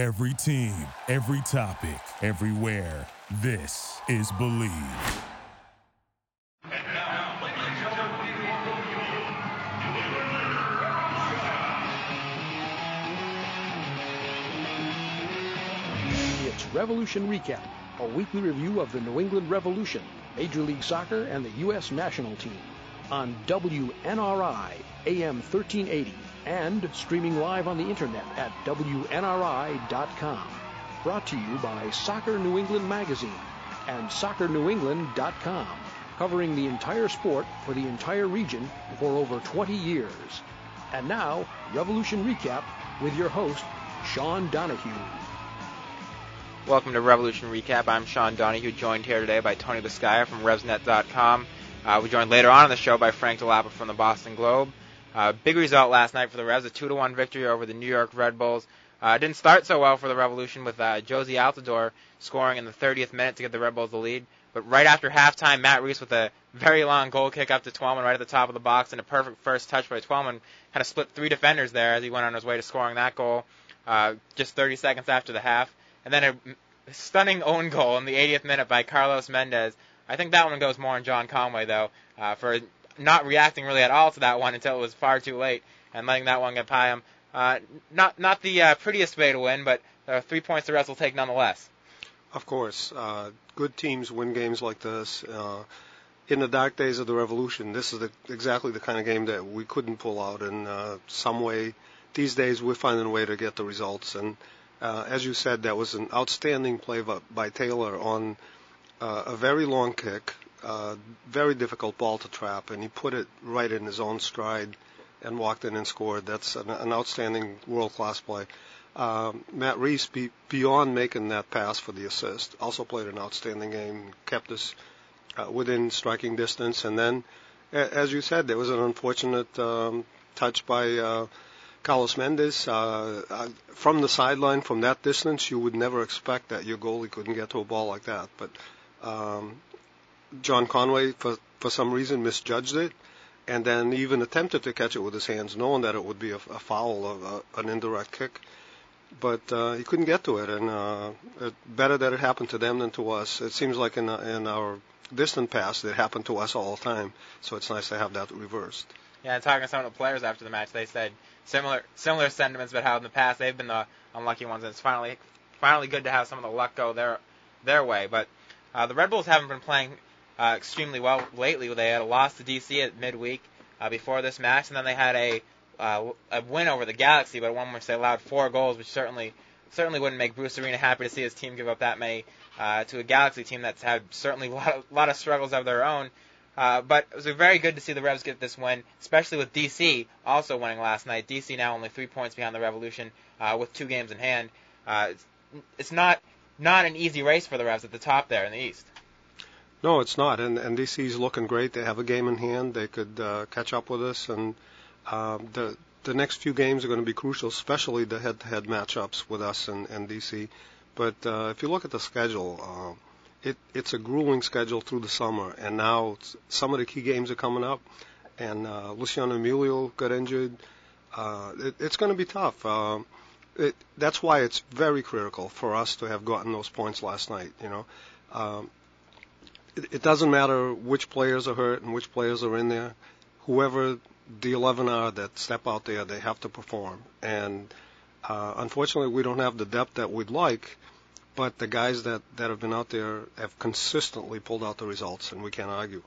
Every team, every topic, everywhere. This is Believe. It's Revolution Recap, a weekly review of the New England Revolution, Major League Soccer, and the U.S. national team on WNRI AM 1380 and streaming live on the internet at WNRI.com. Brought to you by Soccer New England Magazine and SoccerNewEngland.com, covering the entire sport for the entire region for over 20 years. And now, Revolution Recap with your host, Sean Donahue. Welcome to Revolution Recap. I'm Sean Donahue, joined here today by Tony Biscaia from RevsNet.com. Uh, we're joined later on in the show by Frank Dell'Apa from the Boston Globe. Uh, big result last night for the Revs, a 2 to 1 victory over the New York Red Bulls. Uh, didn't start so well for the Revolution with uh, Jozy Altidore scoring in the 30th minute to give the Red Bulls the lead. But right after halftime, Matt Reis with a very long goal kick up to Twellman right at the top of the box and a perfect first touch by Twellman. kind of split three defenders there as he went on his way to scoring that goal uh, just 30 seconds after the half. And then a stunning own goal in the 80th minute by Carlos Mendes. I think that one goes more on Jon Conway, though, uh, for not reacting really at all to that one until it was far too late and letting that one get by him. Uh, not not the uh, prettiest way to win, but uh, three points the Reds will take nonetheless. Of course, uh, good teams win games like this. Uh, in the dark days of the Revolution, this is the, exactly the kind of game that we couldn't pull out in uh, some way. These days, we're finding a way to get the results. And uh, as you said, that was an outstanding play by, by Taylor on uh, a very long kick, uh, very difficult ball to trap, and he put it right in his own stride and walked in and scored. That's an, an outstanding world-class play. Um, Matt Reis, be, beyond making that pass for the assist, also played an outstanding game, kept us uh, within striking distance, and then, as you said, there was an unfortunate um, touch by uh, Carlos Mendes, uh, uh, from the sideline, from that distance. You would never expect that your goalie couldn't get to a ball like that, but um, Jon Conway, for for some reason, misjudged it and then even attempted to catch it with his hands, knowing that it would be a, a foul of an indirect kick. But uh, he couldn't get to it, and uh, it, better that it happened to them than to us. It seems like in, in our distant past, it happened to us all the time. So it's nice to have that reversed. Yeah, talking to some of the players after the match, they said similar similar sentiments about how in the past they've been the unlucky ones, and it's finally finally good to have some of the luck go their their way. But uh, the Red Bulls haven't been playing uh, extremely well lately. They had a loss to DC at midweek uh, before this match, and then they had a uh, a win over the Galaxy, but one which they allowed four goals, which certainly certainly wouldn't make Bruce Arena happy to see his team give up that many uh, to a Galaxy team that's had certainly a lot of, lot of struggles of their own. Uh, but it was very good to see the Revs get this win, especially with DC also winning last night. DC now only three points behind the Revolution uh, with two games in hand. Uh, it's, it's not not an easy race for the Revs at the top there in the East. No, it's not, and and DC's looking great. They have a game in hand. They could uh, catch up with us, and um, the the next few games are going to be crucial, especially the head-to-head matchups with us and, DC. But uh, if you look at the schedule, uh, it it's a grueling schedule through the summer, and now some of the key games are coming up, and uh, Luciano Emilio got injured. Uh, it, it's going to be tough. Uh, it, that's why it's very critical for us to have gotten those points last night. You know, um, it, it doesn't matter which players are hurt and which players are in there. Whoever the 11 are that step out there, they have to perform. And uh, unfortunately, we don't have the depth that we'd like. But the guys that, that have been out there have consistently pulled out the results, and we can't argue.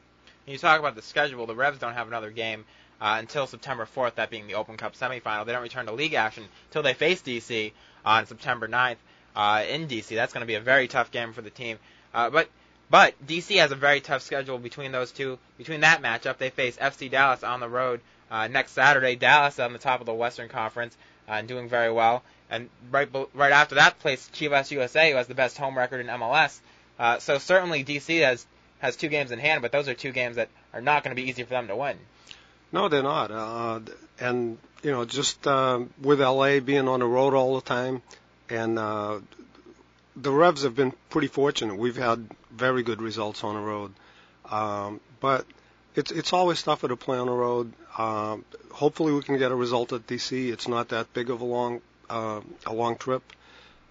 You talk about the schedule. The Revs don't have another game uh, until September 4th, that being the Open Cup semifinal. They don't return to league action until they face DC on September 9th uh, in DC. That's going to be a very tough game for the team. Uh, but but DC has a very tough schedule between those two. Between that matchup, they face FC Dallas on the road uh, next Saturday. Dallas on the top of the Western Conference uh, and doing very well. And right right after that, plays Chivas USA, who has the best home record in MLS. Uh, so certainly DC has has two games in hand, but those are two games that are not going to be easy for them to win. No, they're not. Uh, and you know, just uh, with LA being on the road all the time, and uh, the Revs have been pretty fortunate. We've had very good results on the road, um, but it's it's always tougher to play on the road. Um, hopefully, we can get a result at DC. It's not that big of a long uh, a long trip.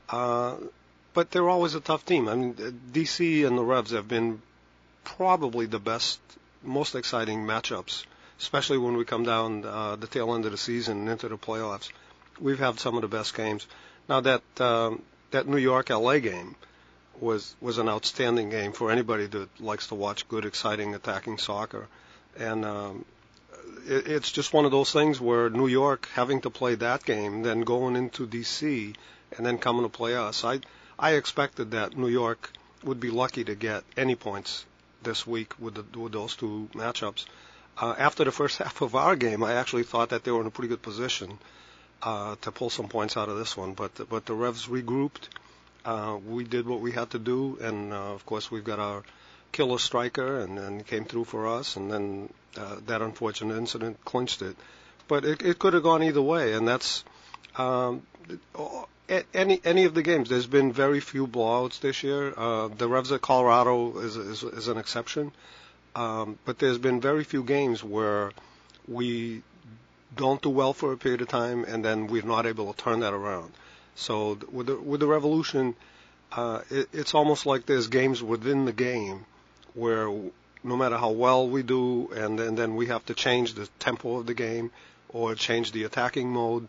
Uh, but they're always a tough team. I mean, DC and the Revs have been probably the best, most exciting matchups, especially when we come down uh, the tail end of the season and into the playoffs. We've had some of the best games. Now that um, that New York LA game was was an outstanding game for anybody that likes to watch good, exciting, attacking soccer, and um, it, it's just one of those things where New York having to play that game, then going into DC, and then coming to play us. I I expected that New York would be lucky to get any points this week with, the, with those two matchups. After the first half of our game, I actually thought that they were in a pretty good position uh, to pull some points out of this one. But but the Revs regrouped. Uh, we did what we had to do, and uh, of course we've got our killer striker, and, and came through for us. And then uh, that unfortunate incident clinched it. But it, it could have gone either way, and that's um, any any of the games. There's been very few blowouts this year. Uh, the Revs at Colorado is, is, is an exception, um, but there's been very few games where we don't do well for a period of time and then we're not able to turn that around. So with the with the Revolution, uh, it, it's almost like there's games within the game where no matter how well we do, and then, then we have to change the tempo of the game or change the attacking mode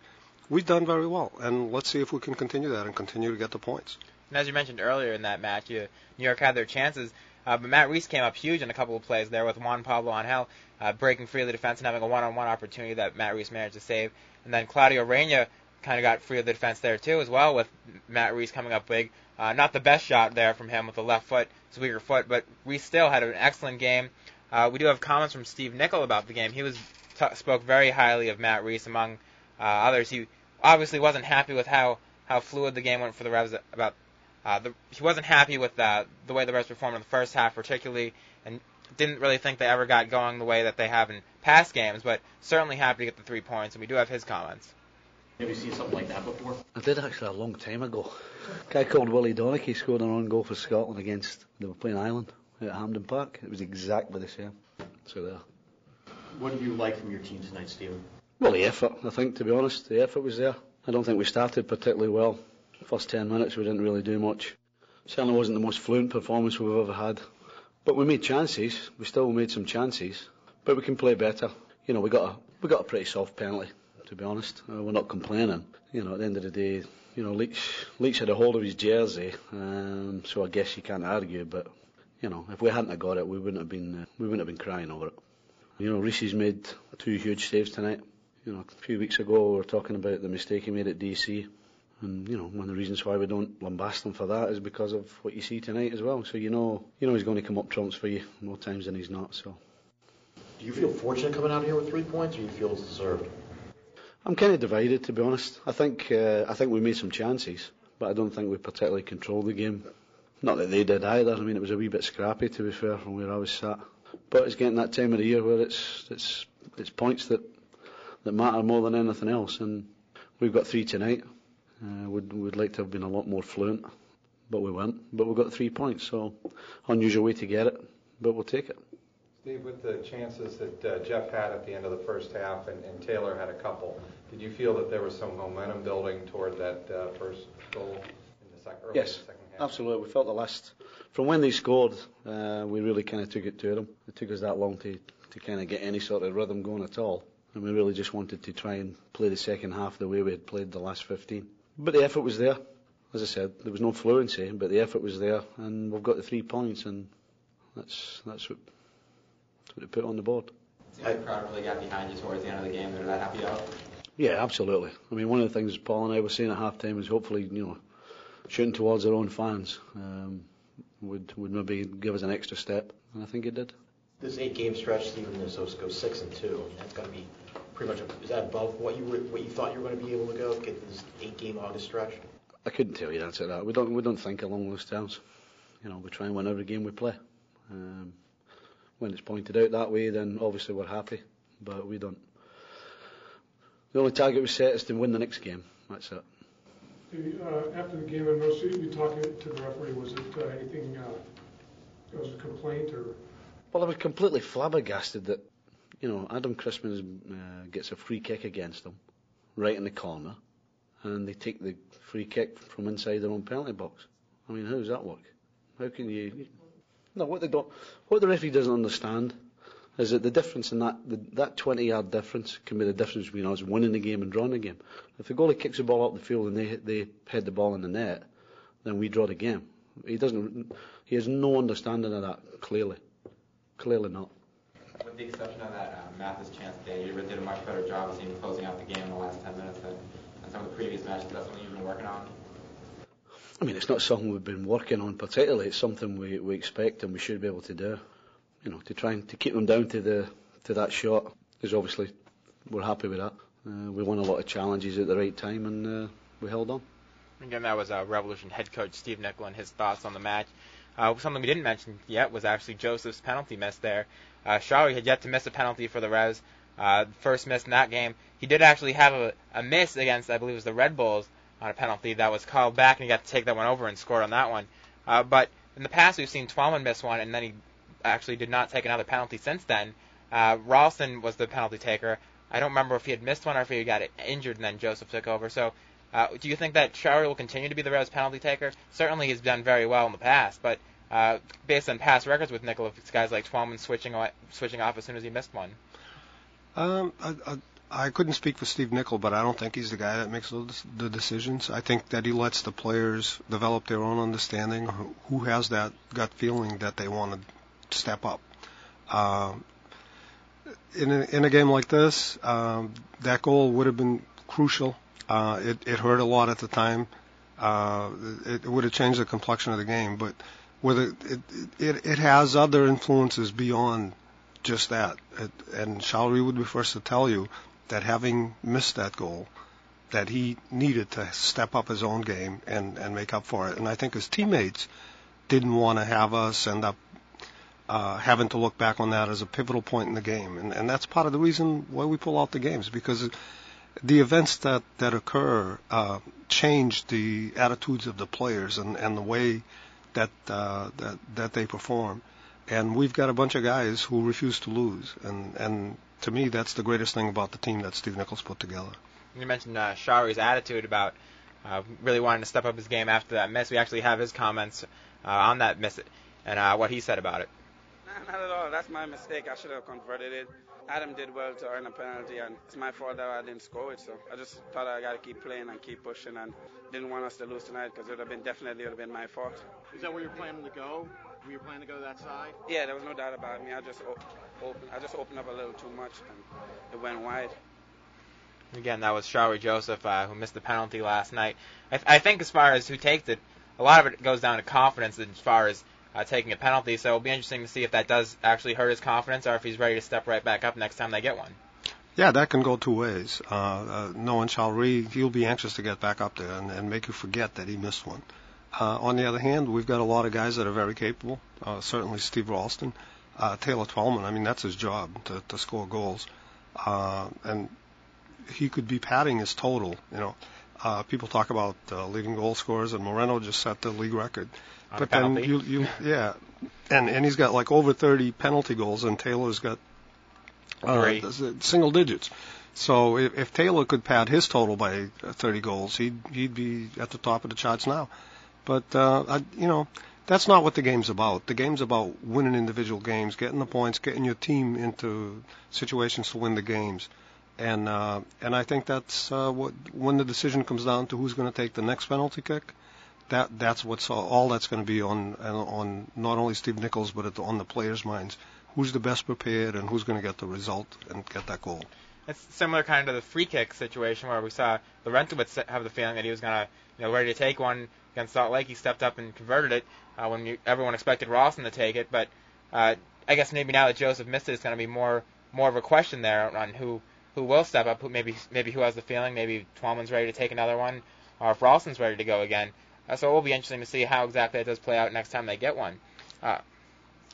we've done very well, and let's see if we can continue that and continue to get the points. And as you mentioned earlier in that match, you, New York had their chances, uh, but Matt Reis came up huge in a couple of plays there with Juan Pablo Angel uh, breaking free of the defense and having a one-on-one opportunity that Matt Reis managed to save. And then Claudio Reyna kind of got free of the defense there too as well with Matt Reis coming up big. Uh, not the best shot there from him with the left foot, his weaker foot, but Reis still had an excellent game. Uh, we do have comments from Steve Nicol about the game. He was t- spoke very highly of Matt Reis among uh, others. He obviously wasn't happy with how how fluid the game went for the Revs. About uh, the, he wasn't happy with uh, the way the Revs performed in the first half, particularly, and didn't really think they ever got going the way that they have in past games. But certainly happy to get the three points, and we do have his comments. Have you seen something like that before? I did actually a long time ago. A guy called Willie Donachie scored an own goal for Scotland against they were playing Ireland at Hampden Park. It was exactly the same. So there. What do you like from your team tonight, Stephen? Well, the effort, I think, to be honest, the effort was there. I don't think we started particularly well. First 10 minutes we didn't really do much. Certainly wasn't the most fluent performance we've ever had. But we made chances. We still made some chances. But we can play better. You know, we got a, we got a pretty soft penalty, to be honest. Uh, we're not complaining. You know, at the end of the day, you know, Leach, Leach had a hold of his jersey, um, so I guess you can't argue. But you know, if we hadn't have got it, we wouldn't have been uh, we wouldn't have been crying over it. You know, Reis's made two huge saves tonight you know, a few weeks ago we were talking about the mistake he made at DC. And you know, one of the reasons why we don't lambast him for that is because of what you see tonight as well. So you know, you know he's going to come up trumps for you more times than he's not. So. Do you feel fortunate coming out here with three points, or you feel it's deserved? I'm kind of divided, to be honest. I think uh, I think we made some chances, but I don't think we particularly controlled the game. Not that they did either. I mean, it was a wee bit scrappy, to be fair, from where I was sat. But it's getting that time of the year where it's it's it's points that that matter more than anything else. And we've got three tonight. Uh, would would like to have been a lot more fluent, but we weren't. But we got three points, so unusual way to get it, but we'll take it. Steve, with the chances that uh, Jeff had at the end of the first half and, and Taylor had a couple, did you feel that there was some momentum building toward that uh, first goal in the second, yes, second half? absolutely. We felt the last from when they scored, uh, we really kind of took it to them. It took us that long to to kind of get any sort of rhythm going at all and we really just wanted to try and play the second half the way we had played the last 15. But the effort was there. As I said, there was no fluency, but the effort was there, and we've got the three points, and that's that's what, that's what it put on the board. The crowd really got behind you towards the end of the game. Did that help you out? Yeah, absolutely. I mean, one of the things Paul and I were saying at half time is hopefully, you know, shooting towards our own fans um, would would maybe give us an extra step, and I think it did. This eight-game stretch, Stephen, is supposed to go six and two. I mean, that's going to be pretty much, is that above what you were, what you thought you were going to be able to go, get this eight-game August stretch? I couldn't tell you the answer to that. We don't, we don't think along those terms. You know, we try and win every game we play. Um, when it's pointed out that way, then obviously we're happy, but we don't. The only target we set is to win the next game. That's it. uh, after the game, I noticed you talking to the referee. Was it uh, anything? Uh, was it a complaint or? Well, I was completely flabbergasted that you know, Adam Christmas uh, gets a free kick against them, right in the corner, and they take the free kick from inside their own penalty box. I mean, how does that work? How can you? No, what they don't, what the referee doesn't understand is that the difference in that the, that 20 yard difference can be the difference between us winning the game and drawing the game. If the goalie kicks the ball up the field and they they head the ball in the net, then we draw the game. He doesn't. He has no understanding of that. Clearly, clearly not. With the exception of that uh, Mathis chance today, you did a much better job of seeing closing out the game in the last 10 minutes than, than some of the previous matches. That's something you've been working on. I mean, it's not something we've been working on particularly. It's something we, we expect and we should be able to do. You know, to try and to keep them down to the to that shot is obviously we're happy with that. Uh, we won a lot of challenges at the right time and uh, we held on. Again, that was uh, Revolution head coach Steve Nicol and his thoughts on the match. Uh, something we didn't mention yet was actually Joseph's penalty miss there. Uh, Shalrie had yet to miss a penalty for the Revs. Uh, first miss in that game. He did actually have a, a miss against, I believe it was the Red Bulls on a penalty that was called back, and he got to take that one over and scored on that one. Uh, but in the past, we've seen Twellman miss one, and then he actually did not take another penalty since then. Uh, Ralston was the penalty taker. I don't remember if he had missed one or if he got injured and then Joseph took over. So, uh, do you think that Shalrie will continue to be the Revs penalty taker? Certainly, he's done very well in the past, but uh, based on past records with Nicol, it's guys like Twellman switching switching off as soon as he missed one. Um, I, I, I couldn't speak for Steve Nicol, but I don't think he's the guy that makes the decisions. I think that he lets the players develop their own understanding. Who has that gut feeling that they want to step up? Uh, in a, in a game like this, um, that goal would have been crucial. Uh, it, it hurt a lot at the time. Uh, it, it would have changed the complexion of the game, but with it, it, it, has other influences beyond just that. It, and Shalrie would be first to tell you that having missed that goal, that he needed to step up his own game and, and make up for it. And I think his teammates didn't want to have us end up uh, having to look back on that as a pivotal point in the game. And, and that's part of the reason why we pull out the games because the events that, that occur uh, change the attitudes of the players and, and the way that, uh, that, that they perform. And we've got a bunch of guys who refuse to lose. And, and to me, that's the greatest thing about the team that Steve Nicol's put together. You mentioned uh, Shalrie's attitude about uh, really wanting to step up his game after that miss. We actually have his comments uh, on that miss and uh, what he said about it. Nah, not at all. That's my mistake. I should have converted it. Adam did well to earn a penalty, and it's my fault that I didn't score it. So I just thought I got to keep playing and keep pushing, and didn't want us to lose tonight because it would have been definitely would have been my fault. Is that where you're planning to go? Were you planning to go to that side? Yeah, there was no doubt about me. I just opened, I just opened up a little too much, and it went wide. Again, that was Shalrie Joseph uh, who missed the penalty last night. I, th- I think as far as who takes it, a lot of it goes down to confidence as far as uh, taking a penalty. So it'll be interesting to see if that does actually hurt his confidence or if he's ready to step right back up next time they get one. Yeah, that can go two ways. Uh, uh, knowing Shalrie, he'll be anxious to get back up there and, and make you forget that he missed one. Uh, on the other hand, we've got a lot of guys that are very capable. Uh, certainly Steve Ralston, uh, Taylor Twellman. I mean, that's his job to, to score goals, uh, and he could be padding his total. You know, uh, people talk about uh, leading goal scorers, and Moreno just set the league record. But then you, you, yeah, and and he's got like over 30 penalty goals, and Taylor's got uh, single digits. So if, if Taylor could pad his total by 30 goals, he'd he'd be at the top of the charts now. But uh, I, you know, that's not what the game's about. The game's about winning individual games, getting the points, getting your team into situations to win the games. And uh, and I think that's uh, what when the decision comes down to who's going to take the next penalty kick, that that's what's all, all that's going to be on on not only Steve Nicol's but at the, on the players' minds. Who's the best prepared and who's going to get the result and get that goal. It's similar kind of the free kick situation where we saw Larentowicz have the feeling that he was going to, you know, ready to take one against Salt Lake. He stepped up and converted it uh, when you, everyone expected Ralston to take it. But uh, I guess maybe now that Joseph missed it, it's going to be more more of a question there on who who will step up. Maybe maybe who has the feeling. Maybe Twellman's ready to take another one, or if Ralston's ready to go again. Uh, so it will be interesting to see how exactly it does play out next time they get one. Uh,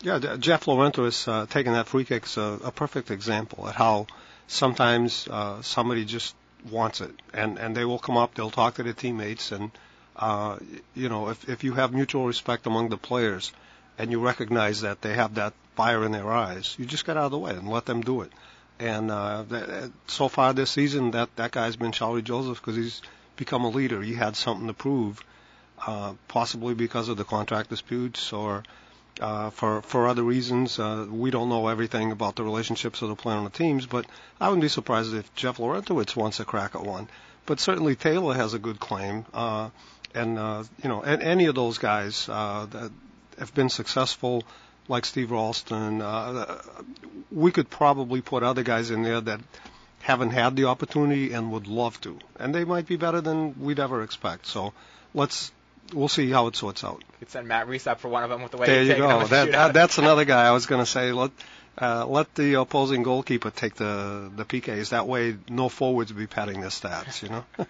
Yeah, Jeff Larentowicz uh, taking that free kick's a, a perfect example at how sometimes uh, somebody just wants it, and and they will come up, they'll talk to their teammates, and uh, you know if if you have mutual respect among the players, and you recognize that they have that fire in their eyes, you just get out of the way and let them do it. And uh, that, so far this season, that that guy's been Shalrie Joseph because he's become a leader. He had something to prove, uh, possibly because of the contract disputes or uh, for for other reasons. Uh, we don't know everything about the relationships of the player on the teams, but I wouldn't be surprised if Jeff Larentowicz wants a crack at one. But certainly Taylor has a good claim, uh, and uh, you know, and any of those guys uh, that have been successful, like Steve Ralston, uh, we could probably put other guys in there that haven't had the opportunity and would love to, and they might be better than we'd ever expect. So let's we'll see how it sorts out. You could send Matt Reis up for one of them with the way there you go. That, that, that's another guy I was going to say. Let uh, let the opposing goalkeeper take the the PKs. That way, no forwards will be padding their stats. You know.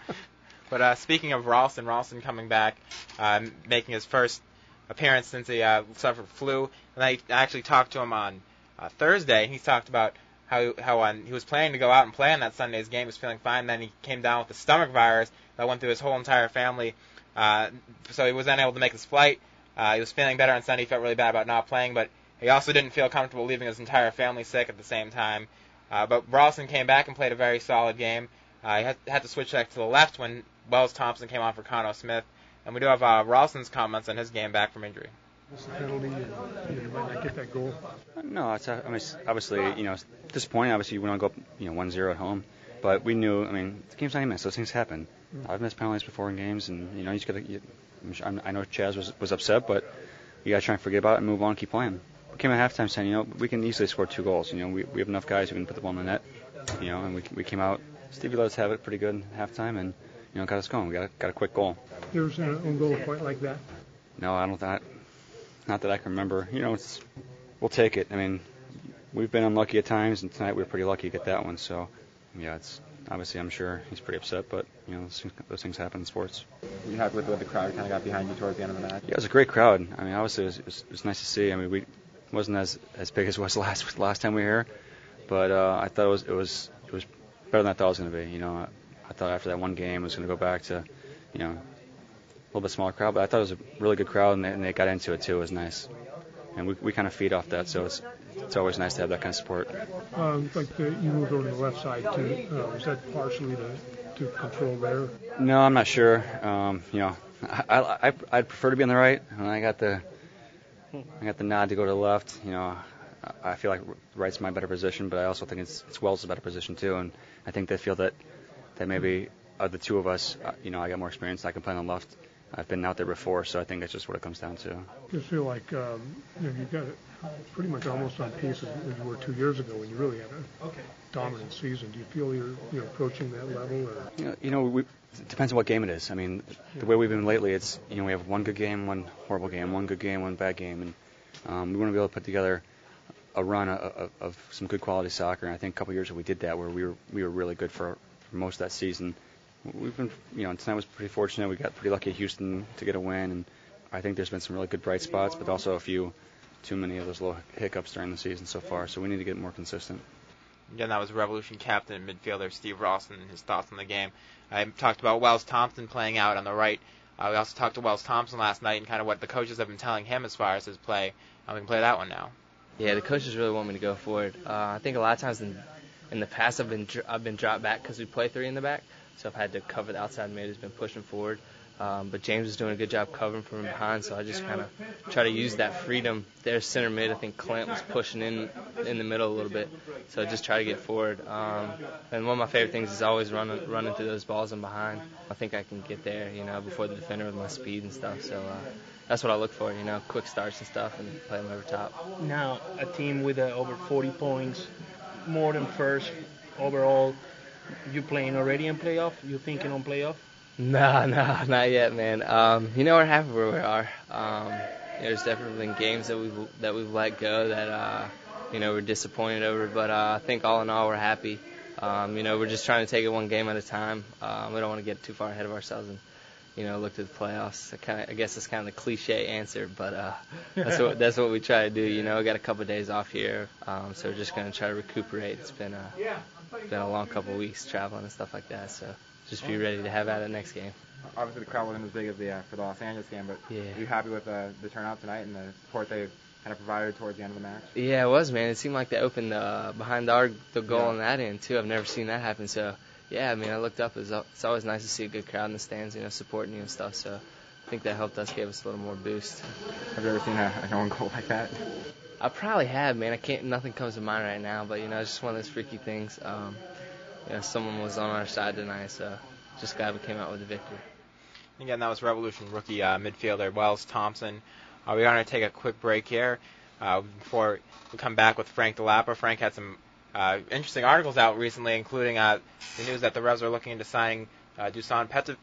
but uh, speaking of Ralston, Ralston coming back, uh, making his first appearance since he uh, suffered flu, and I actually talked to him on uh, Thursday. He talked about how how on, he was planning to go out and play on that Sunday's game. He was feeling fine. Then he came down with the stomach virus that went through his whole entire family. Uh, so he was unable to make his flight. Uh, he was feeling better on Sunday. He felt really bad about not playing, but he also didn't feel comfortable leaving his entire family sick at the same time. Uh, but Ralston came back and played a very solid game. Uh, he had, had to switch back to the left when Wells Thompson came on for Khano Smith. And we do have uh, Ralston's comments on his game back from injury. What's the penalty? You, you might not get that goal. No, it's I mean, obviously you know disappointing. Obviously, we want to go up you know 1-0 at home, but we knew. I mean, the game's not even missed. Those things happen. I've missed penalties before in games, and you know you just gotta. You, I know Chaz was was upset, but you gotta try and forget about it and move on, and keep playing. We came at halftime saying, you know, we can easily score two goals. You know, we we have enough guys who can put the ball in the net. You know, and we we came out. Stevie let us have it pretty good at halftime, and you know got us going. We got a, got a quick goal. Ever seen an own goal quite like that? No, I don't. That not that I can remember. You know, it's we'll take it. I mean, we've been unlucky at times, and tonight we were pretty lucky to get that one. So, yeah, it's obviously I'm sure he's pretty upset, but you know those, those things happen in sports. You happy with the way the crowd kind of got behind you towards the end of the match? Yeah, it was a great crowd. I mean, obviously it was, it was, it was nice to see. I mean, we wasn't as as big as it was last last time we were here, but uh, I thought it was it was it was better than I thought it was going to be. You know, I, I thought after that one game it was going to go back to, you know, a little bit smaller crowd, but I thought it was a really good crowd, and they, and they got into it too. It was nice, and we we kind of feed off that, so it's it's always nice to have that kind of support. Um, like the, you moved over to the left side too. Uh, was that partially to to control there? No, I'm not sure. Um, you know, I, I I'd prefer to be on the right, and I got the I got the nod to go to the left. You know, I feel like right's my better position, but I also think it's it's Wells' better position too, and I think they feel that that maybe of the two of us, uh, you know, I got more experience. I can play on the left. I've been out there before, so I think that's just what it comes down to. You feel like um, you know, you've got it pretty much almost on pace as you were two years ago when you really had a dominant season. Do you feel you're you know approaching that level? Or? You know, you know we, it depends on what game it is. I mean, the way we've been lately, it's you know we have one good game, one horrible game, one good game, one bad game, and um, we want to be able to put together a run of, of some good quality soccer. And I think a couple of years ago we did that, where we were we were really good for, for most of that season. We've been, you know, tonight was pretty fortunate. We got pretty lucky at Houston to get a win, and I think there's been some really good bright spots, but also a few too many of those little hiccups during the season so far. So we need to get more consistent. Again, that was Revolution captain and midfielder Steve Ralston and his thoughts on the game. I talked about Wells Thompson playing out on the right. Uh, we also talked to Wells Thompson last night and kind of what the coaches have been telling him as far as his play. And we can play that one now. Yeah, the coaches really want me to go forward. Uh, I think a lot of times in in the past I've been I've been dropped back because we play three in the back, so I've had to cover the outside mid who's been pushing forward. Um, but James is doing a good job covering from behind, so I just kind of try to use that freedom. There's center mid. I think Clint was pushing in in the middle a little bit, so I just try to get forward. Um, and one of my favorite things is always running running through those balls in behind. I think I can get there, you know, before the defender with my speed and stuff. So uh, that's what I look for, you know, quick starts and stuff, and play them over top. Now a team with uh, over 40 points, more than first overall. You playing already in playoff? You thinking on playoff? Nah, nah, not yet, man. Um, you know, we're happy where we are. Um, there's definitely been games that we've that we've let go that uh, you know we're disappointed over, but uh, I think all in all we're happy. Um, you know, we're just trying to take it one game at a time. Um, we don't want to get too far ahead of ourselves and you know look to the playoffs. I, kinda, I guess it's kind of the cliche answer, but uh, that's what that's what we try to do. You know, got a couple of days off here, um, so we're just gonna try to recuperate. It's been a been a long couple of weeks traveling and stuff like that, so just be ready to have at it next game. Obviously, the crowd wasn't as big as the uh, for the Los Angeles game, but Yeah. are you happy with uh, the turnout tonight and the support they kind of provided towards the end of the match? Yeah, it was, man. It seemed like they opened uh, behind our the goal Yeah. on that end too. I've never seen that happen. So, yeah, I mean, I looked up. It's, it's always nice to see a good crowd in the stands, you know, supporting you and stuff. So I think that helped us, gave us a little more boost. Have you ever seen a, an own goal like that? I probably have, man. I can't. Nothing comes to mind right now, but you know, it's just one of those freaky things. Um, you know, someone was on our side tonight, so just glad we came out with the victory. Again, that was Revolution rookie uh, midfielder Wells Thompson. Uh, we're going to take a quick break here uh, before we come back with Frank Dell'Apa. Frank had some uh, interesting articles out recently, including uh, the news that the Revs are looking into signing uh, Dusan Pet-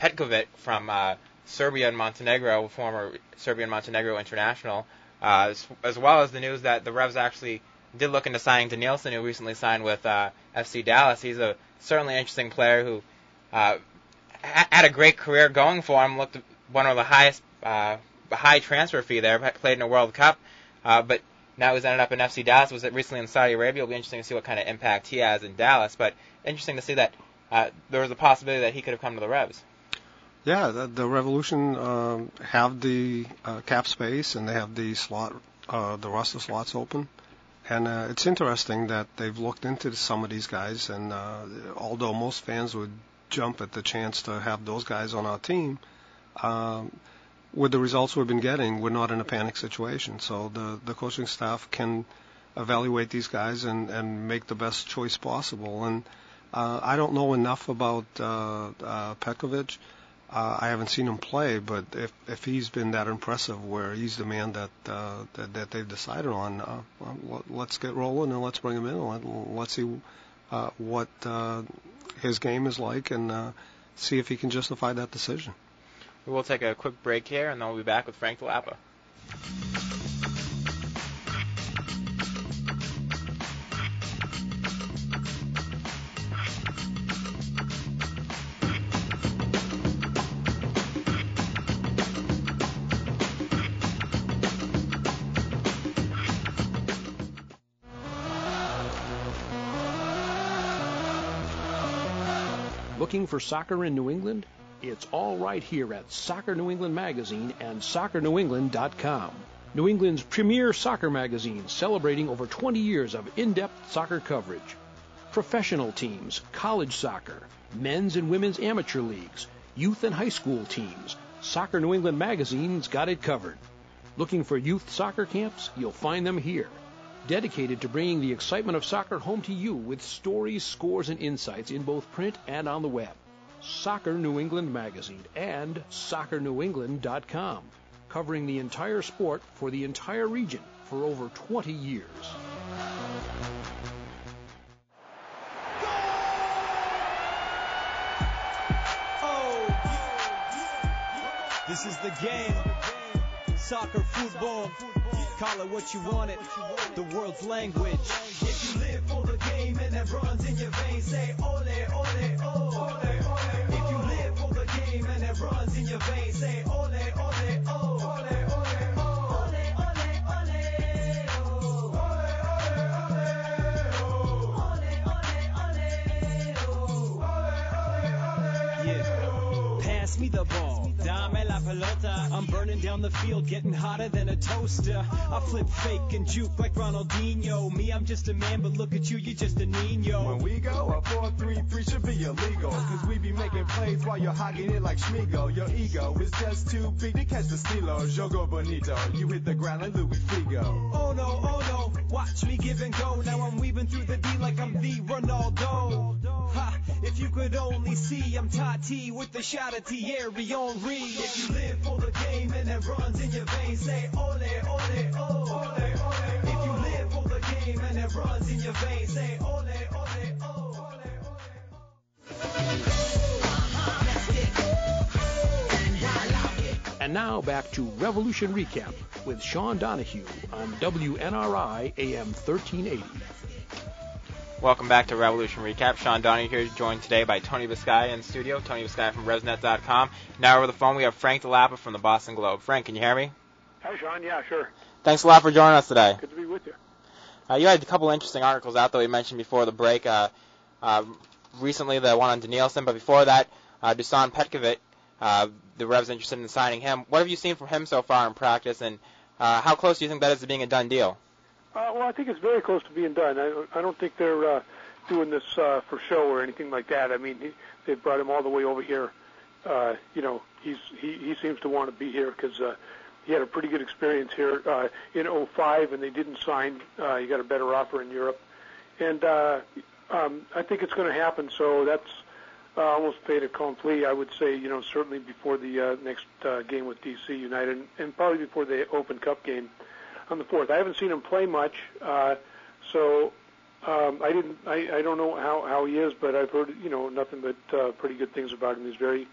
Petkovic from uh, Serbia and Montenegro, former Serbia and Montenegro international, uh, as, as well as the news that the Revs actually did look into signing Denilson, who recently signed with uh, FC Dallas. He's a certainly interesting player who uh, had a great career going for him. Looked one of the highest uh, high transfer fee there. Played in a World Cup, uh, but now he's ended up in FC Dallas. Was recently in Saudi Arabia? It'll be interesting to see what kind of impact he has in Dallas. But interesting to see that uh, there was a possibility that he could have come to the Revs. Yeah, the, the Revolution um, have the uh, cap space and they have the slot, uh, the roster slots open. And uh, it's interesting that they've looked into some of these guys, and uh, although most fans would jump at the chance to have those guys on our team, um, with the results we've been getting, we're not in a panic situation. So the the coaching staff can evaluate these guys and and make the best choice possible. And uh, I don't know enough about uh, uh, Petkovic. Uh, I haven't seen him play, but if if he's been that impressive, where he's the man that uh, that, that they've decided on, uh, well, let's get rolling and let's bring him in and let, let's see uh, what uh, his game is like and uh, see if he can justify that decision. We will take a quick break here, and then we'll be back with Frank Dell'Apa. Looking for soccer in New England? It's all right here at Soccer New England Magazine and SoccerNewEngland.com. New England's premier soccer magazine celebrating over 20 years of in-depth soccer coverage. Professional teams, college soccer, men's and women's amateur leagues, youth and high school teams. Soccer New England Magazine's got it covered. Looking for youth soccer camps? You'll find them here dedicated to bringing the excitement of soccer home to you with stories, scores, and insights in both print and on the web. Soccer New England Magazine and SoccerNewEngland.com, covering the entire sport for the entire region for over 20 years. This is the game. Soccer, football. Call it what you want it. The world's language. If you live for the game and it runs in your veins, say ole, ole, oh. If you live for the game and it runs in your veins, say ole, ole, I'm burning down the field, getting hotter than a toaster. I flip fake and juke like Ronaldinho. Me, I'm just a man, but look at you, you're just a Nino. When we go, a 4-3-3 should be illegal. Cause we be making plays while you're hogging it like Schmigo. Your ego is just too big to catch the stilo. Jogo bonito. You hit the ground like Louis Figo. Oh no, oh no, watch me give and go. Now I'm weaving through the D like I'm the Ronaldo. If you could only see, I'm Tati with the shot of Thierry Henry. If you live for the game and it runs in your veins, say ole, ole, oh. Ole, ole, oh. If you live for the game and it runs in your veins, say ole, ole, oh. oh. And now back to Revolution Recap with Sean Donahue on WNRI AM 1380. Welcome back to Revolution Recap. Sean Donahue here, joined today by Tony Biscaia in studio. Tony Biscaia from RevsNet.com. Now over the phone we have Frank Dell'Apa from the Boston Globe. Frank, can you hear me? Hi, Sean. Yeah, sure. Thanks a lot for joining us today. Good to be with you. Uh, you had a couple interesting articles out that we mentioned before the break. Uh, uh, recently, the one on Denilson, but before that, uh, Dusan Petkovic. Uh, the Revs interested in signing him. What have you seen from him so far in practice, and uh, how close do you think that is to being a done deal? Uh, well, I think it's very close to being done. I, I don't think they're uh, doing this uh, for show or anything like that. I mean, he, they brought him all the way over here. Uh, you know, he's he, he seems to want to be here because uh, he had a pretty good experience here uh, in 05, and they didn't sign. Uh, he got a better offer in Europe, and uh, um, I think it's going to happen. So that's uh, almost fait accompli. I would say, you know, certainly before the uh, next uh, game with DC United, and probably before the Open Cup game on the fourth. I haven't seen him play much, uh, so um, I didn't. I, I don't know how how he is, but I've heard you know nothing but uh, pretty good things about him. He's very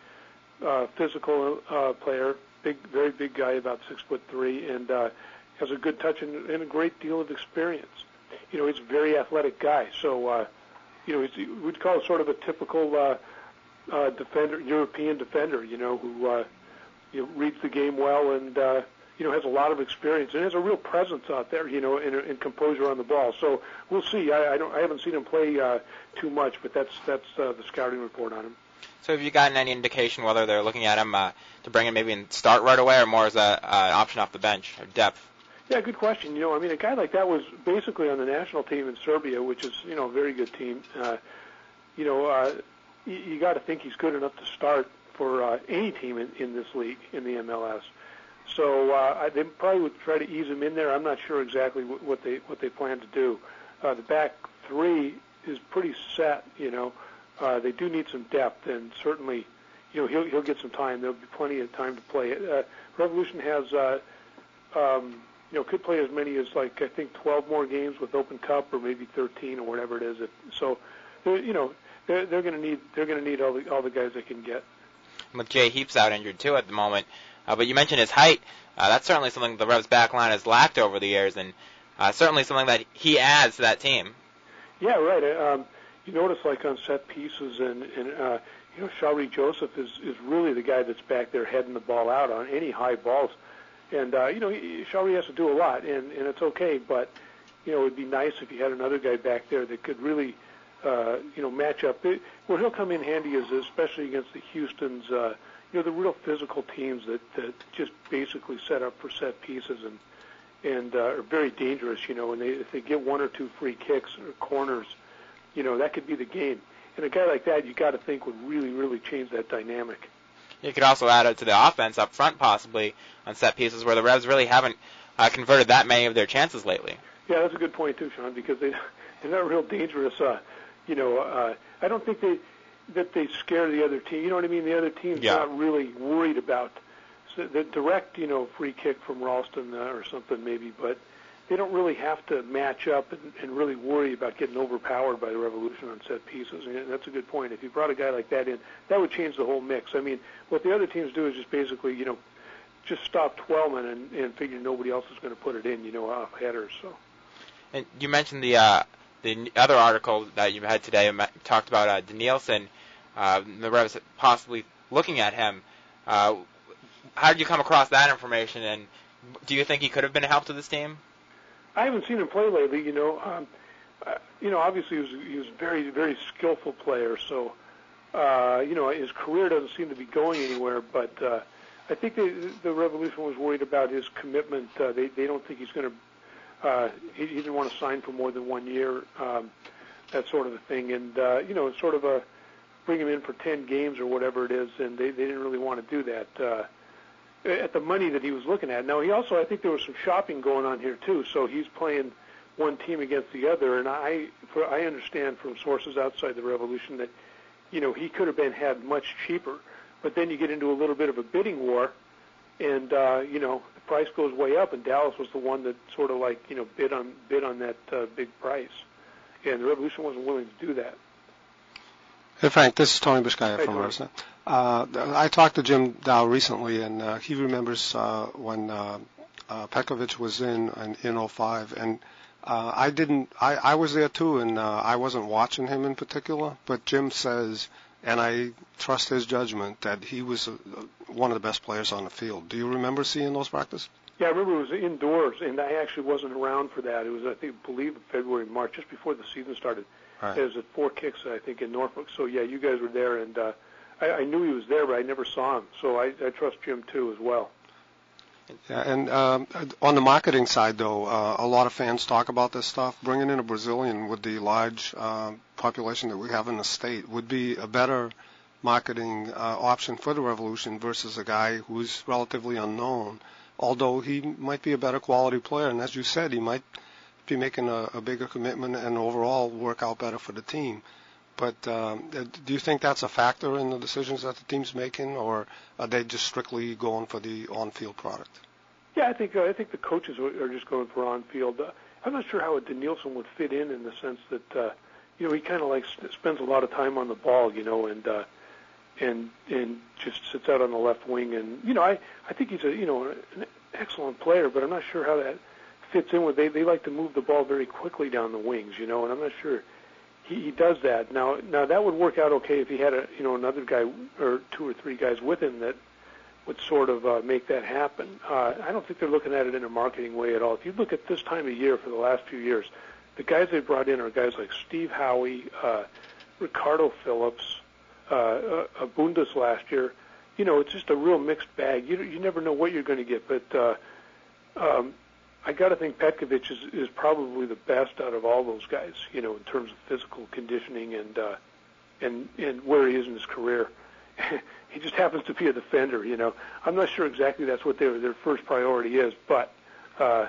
uh, physical uh, player, big, very big guy, about six foot three, and uh, has a good touch and, and a great deal of experience. You know, he's a very athletic guy, so uh, you know, he's, we'd call it sort of a typical uh, uh, defender, European defender. You know, who uh, you know, reads the game well and. Uh, you know, has a lot of experience and has a real presence out there, you know, and, and composure on the ball. So we'll see. I, I don't, I haven't seen him play uh, too much, but that's that's uh, the scouting report on him. So have you gotten any indication whether they're looking at him uh, to bring him maybe and start right away, or more as a uh, option off the bench or depth? Yeah, good question. You know, I mean, a guy like that was basically on the national team in Serbia, which is you know a very good team. Uh, you know, uh, you, you got to think he's good enough to start for uh, any team in, in this league in the MLS. So uh, they probably would try to ease him in there. I'm not sure exactly what they what they plan to do. Uh, the back three is pretty set. You know, uh, they do need some depth, and certainly, you know, he'll he'll get some time. There'll be plenty of time to play. Uh, Revolution has, uh, um, you know, could play as many as like I think 12 more games with Open Cup, or maybe 13 or whatever it is. So, you know, they're they're going to need they're going to need all the all the guys they can get. With Jay Heaps out injured too at the moment. Uh, but you mentioned his height. Uh, that's certainly something the Revs back line has lacked over the years, and uh, certainly something that he adds to that team. Yeah, right. Um, you notice like on set pieces, and, and uh, you know, Shalrie Joseph is is really the guy that's back there heading the ball out on any high balls, and uh, you know, Shalrie has to do a lot, and and it's okay, but you know, it'd be nice if you had another guy back there that could really. Uh, you know, match up. It, where he'll come in handy is especially against the Houston's, uh, you know, the real physical teams that, that just basically set up for set pieces and and uh, are very dangerous. You know, and they, if they get one or two free kicks or corners, you know, that could be the game. And a guy like that, you got to think would really, really change that dynamic. You could also add it to the offense up front, possibly on set pieces where the Revs really haven't uh, converted that many of their chances lately. Yeah, that's a good point too, Sean, because they they're not real dangerous. Uh, you know, uh, I don't think they that they scare the other team. You know what I mean? The other team's yeah. not really worried about so the direct, you know, free kick from Ralston uh, or something maybe, but they don't really have to match up and, and really worry about getting overpowered by the Revolution on set pieces. And that's a good point. If you brought a guy like that in, that would change the whole mix. I mean, what the other teams do is just basically, you know, just stop Twellman and, and figure nobody else is going to put it in, you know, off headers. So. And you mentioned the uh, the other article that you had today and talked about uh, Denilson, uh, the Revs possibly looking at him. Uh, how did you come across that information, and do you think he could have been a help to this team? I haven't seen him play lately. You know, um, uh, you know, obviously he was he was a very very skillful player. So, uh, you know, his career doesn't seem to be going anywhere. But uh, I think they, the Revolution was worried about his commitment. Uh, they they don't think he's going to. Uh, he, he didn't want to sign for more than one year. Um, that sort of a thing, and uh, you know, it's sort of a bring him in for ten games or whatever it is, and they they didn't really want to do that. Uh, at the money that he was looking at. Now he also, I think there was some shopping going on here too. So he's playing one team against the other, and I, for, I understand from sources outside the Revolution that, you know, he could have been had much cheaper. But then you get into a little bit of a bidding war, and uh, you know the price goes way up, and Dallas was the one that sort of like you know bid on bid on that uh, big price, and the Revolution wasn't willing to do that. Hey Frank, this is Tony Biscaia from RevsNet. Uh, I talked to Jim Dow recently, and uh, he remembers uh, when uh, uh, Petkovic was in in, in 05, and uh, I didn't. I, I was there too, and uh, I wasn't watching him in particular. But Jim says, and I trust his judgment that he was uh, one of the best players on the field. Do you remember seeing those practices? Yeah, I remember it was indoors, and I actually wasn't around for that. It was, I think, I believe February, March, just before the season started. Right. It was at Four Kicks, I think, in Norfolk. So yeah, you guys were there, and uh, I, I knew he was there, but I never saw him. So I, I trust Jim too as well. Yeah, and um, on the marketing side, though, uh, a lot of fans talk about this stuff. Bringing in a Brazilian with the large uh, population that we have in the state would be a better marketing uh, option for the Revolution versus a guy who's relatively unknown. Although he might be a better quality player, and as you said, he might be making a, a bigger commitment and overall work out better for the team. But um, do you think that's a factor in the decisions that the team's making, or are they just strictly going for the on-field product? Yeah, I think uh, I think the coaches are just going for on-field. Uh, I'm not sure how a Denilson would fit in in the sense that uh, you know he kind of like spends a lot of time on the ball, you know, and uh, and and just sits out on the left wing. And you know, I I think he's a you know an excellent player, but I'm not sure how that fits in with they they like to move the ball very quickly down the wings, you know, and I'm not sure he, he does that. Now, now that would work out okay if he had a, you know, another guy or two or three guys with him that would sort of uh, make that happen. Uh, I don't think they're looking at it in a marketing way at all. If you look at this time of year for the last few years, the guys they brought in are guys like Steve Howey, uh, Ricardo Phillips, uh, uh, Bundes last year. You know, it's just a real mixed bag. You you never know what you're going to get, but uh, um, I got to think Petkovic is, is probably the best out of all those guys, you know, in terms of physical conditioning and uh, and and where he is in his career. he just happens to be a defender, you know. I'm not sure exactly that's what their their first priority is, but uh,